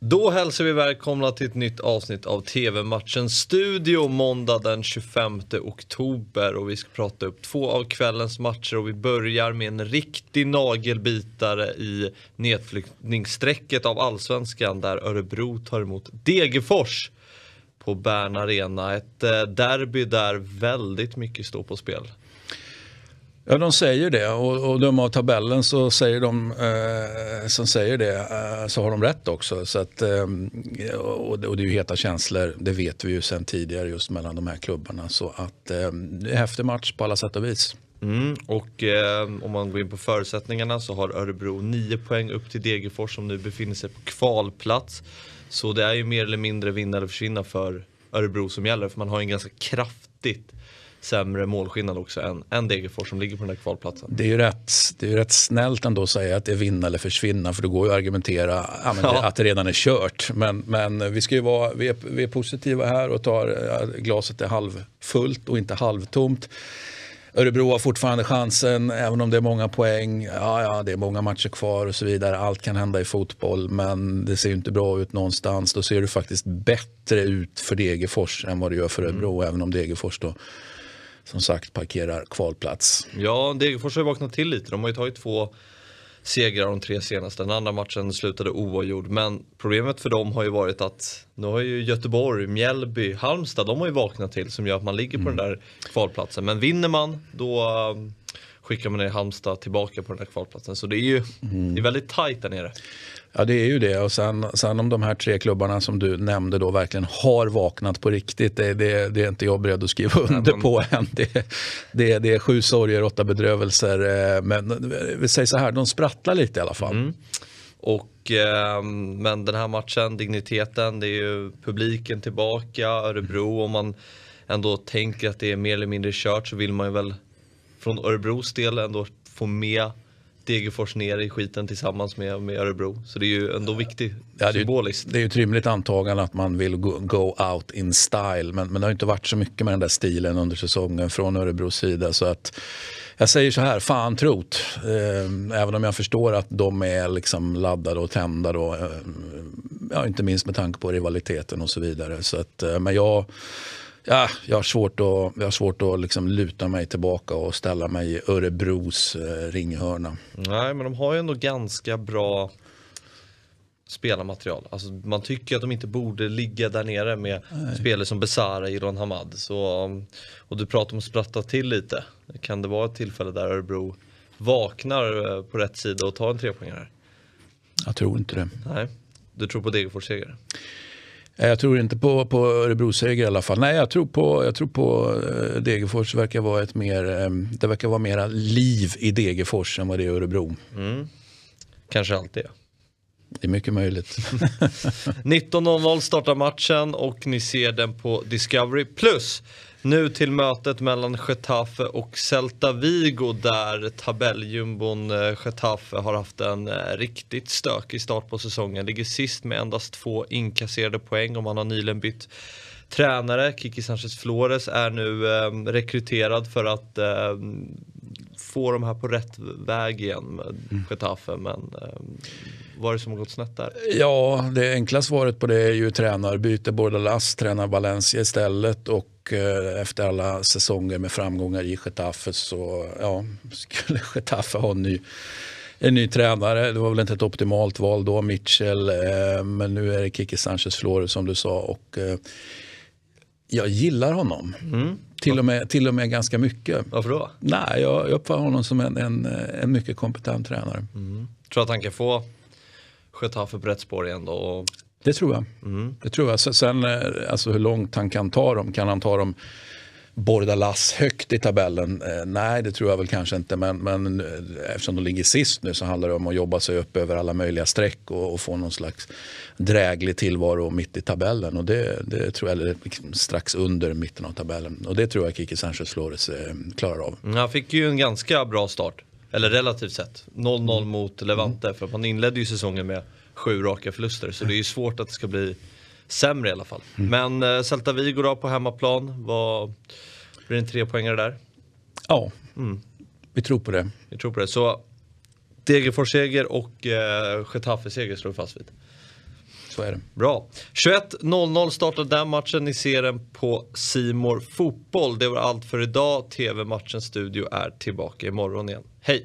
Då hälsar vi välkomna till ett nytt avsnitt av TV-matchen Studio måndag den 25 oktober och vi ska prata upp två av kvällens matcher och vi börjar med en riktig nagelbitare i nedflyttningsstrecket av allsvenskan där Örebro tar emot Degerfors på Bern Arena. Ett eh, derby där väldigt mycket står på spel. Ja, de säger det och, och döma av tabellen så säger de eh, som säger det eh, så har de rätt också. Så att, eh, och, och, det är ju heta känslor, det vet vi ju sedan tidigare just mellan de här klubbarna. Så att eh, det är en häftig match på alla sätt och vis. Mm, och eh, om man går in på förutsättningarna så har Örebro 9 poäng upp till Degerfors som nu befinner sig på kvalplats. Så det är ju mer eller mindre vinna eller försvinna för Örebro som gäller för man har en ganska kraftigt sämre målskillnad också än, än Degerfors som ligger på den där kvalplatsen. Det är ju rätt, det är ju rätt snällt ändå att säga att det är vinna eller försvinna för det går ju att argumentera ja, ja. att det redan är kört. Men, men vi, ska ju vara, vi, är, vi är positiva här och tar glaset är halvfullt och inte halvtomt. Örebro har fortfarande chansen, även om det är många poäng. Ja, ja, det är många matcher kvar och så vidare. Allt kan hända i fotboll, men det ser inte bra ut någonstans. Då ser det faktiskt bättre ut för Degerfors än vad det gör för Örebro, mm. även om Degerfors då som sagt parkerar kvalplats. Ja, Degerfors har ju vaknat till lite. De har ju tagit två segrar de tre senaste. Den andra matchen slutade oavgjord. Men problemet för dem har ju varit att nu har ju Göteborg, Mjällby, Halmstad, de har ju vaknat till som gör att man ligger på mm. den där kvalplatsen. Men vinner man då skickar man ner Halmstad tillbaka på den där kvalplatsen. Så det är ju mm. det är väldigt tajt där nere. Ja det är ju det och sen, sen om de här tre klubbarna som du nämnde då verkligen har vaknat på riktigt. Det, det, det är inte jag beredd att skriva under men... på än. Det, det, det är sju sorger, åtta bedrövelser. Eh, men vi säger så här, de sprattlar lite i alla fall. Mm. Och, eh, men den här matchen, digniteten, det är ju publiken tillbaka, Örebro. Om man ändå tänker att det är mer eller mindre kört så vill man ju väl från Örebros del ändå få med Degerfors ner i skiten tillsammans med, med Örebro. Så det är ju ändå viktigt ja, symboliskt. Det är ju ett rimligt antagande att man vill go, go out in style. Men, men det har inte varit så mycket med den där stilen under säsongen från Örebros sida. Så att jag säger så här, fan trot. Eh, även om jag förstår att de är liksom laddade och tända. Då, eh, ja, inte minst med tanke på rivaliteten och så vidare. Så att, eh, men jag Ja, jag har svårt att, jag har svårt att liksom luta mig tillbaka och ställa mig i Örebros eh, ringhörna. Nej, men de har ju ändå ganska bra spelarmaterial. Alltså, man tycker att de inte borde ligga där nere med Nej. spelare som Besara, Ilon Hamad. Så, och du pratar om att spratta till lite. Kan det vara ett tillfälle där Örebro vaknar eh, på rätt sida och tar en trepoängare? Jag tror inte det. Nej, du tror på Degerfors seger? Eh, jag tror inte på, på Örebro-seger i alla fall. Nej, jag tror på, jag tror på eh, Degerfors. Verkar vara ett mer, eh, det verkar vara mera liv i Degerfors än vad det är i Örebro. Mm. Kanske alltid. Det är mycket möjligt. 19.00 startar matchen och ni ser den på Discovery+. Plus. Nu till mötet mellan Getafe och Celta Vigo där tabelljumbon eh, Getafe har haft en eh, riktigt stökig start på säsongen. Ligger sist med endast två inkasserade poäng och man har nyligen bytt tränare. Kiki Sanchez Flores är nu eh, rekryterad för att eh, få de här på rätt väg igen med mm. Getafe. Men eh, vad är det som har gått snett där? Ja, det enkla svaret på det är ju tränarbyte. Bordalas tränar Valencia istället och eh, efter alla säsonger med framgångar i Getafe så ja, skulle Getafe ha en ny en ny tränare. Det var väl inte ett optimalt val då, Mitchell. Eh, men nu är det Kiki Sanchez Flores som du sa. Och, eh, jag gillar honom. Mm. Till, och med, till och med ganska mycket. Varför då? Nej, jag uppfattar honom som en, en, en mycket kompetent tränare. Mm. Tror att han kan få Getafe på rätt spår igen då? Och... Det tror jag. Mm. Det tror jag. Sen eh, alltså hur långt han kan ta dem. Kan han ta dem Bordalas högt i tabellen? Eh, nej, det tror jag väl kanske inte. Men, men eh, eftersom de ligger sist nu så handlar det om att jobba sig upp över alla möjliga streck och, och få någon slags dräglig tillvaro mitt i tabellen. Och det, det tror jag, eller liksom strax under mitten av tabellen. Och det tror jag Kiki Sanchez Flores klarar av. Han fick ju en ganska bra start. Eller relativt sett. 0-0 mm. mot Levante. Mm. För man inledde ju säsongen med sju raka förluster. Så det är ju svårt att det ska bli sämre i alla fall. Mm. Men eh, Celta Vigo då på hemmaplan. Vad, blir det en trepoängare där? Ja, mm. vi tror på det. Vi tror på det. Så Degerfors-seger och eh, Getafe-seger slår vi fast vid. Så är det. Bra. 21.00 startar den matchen. Ni ser den på Simor Fotboll. Det var allt för idag. TV-matchens studio är tillbaka imorgon igen. Hej!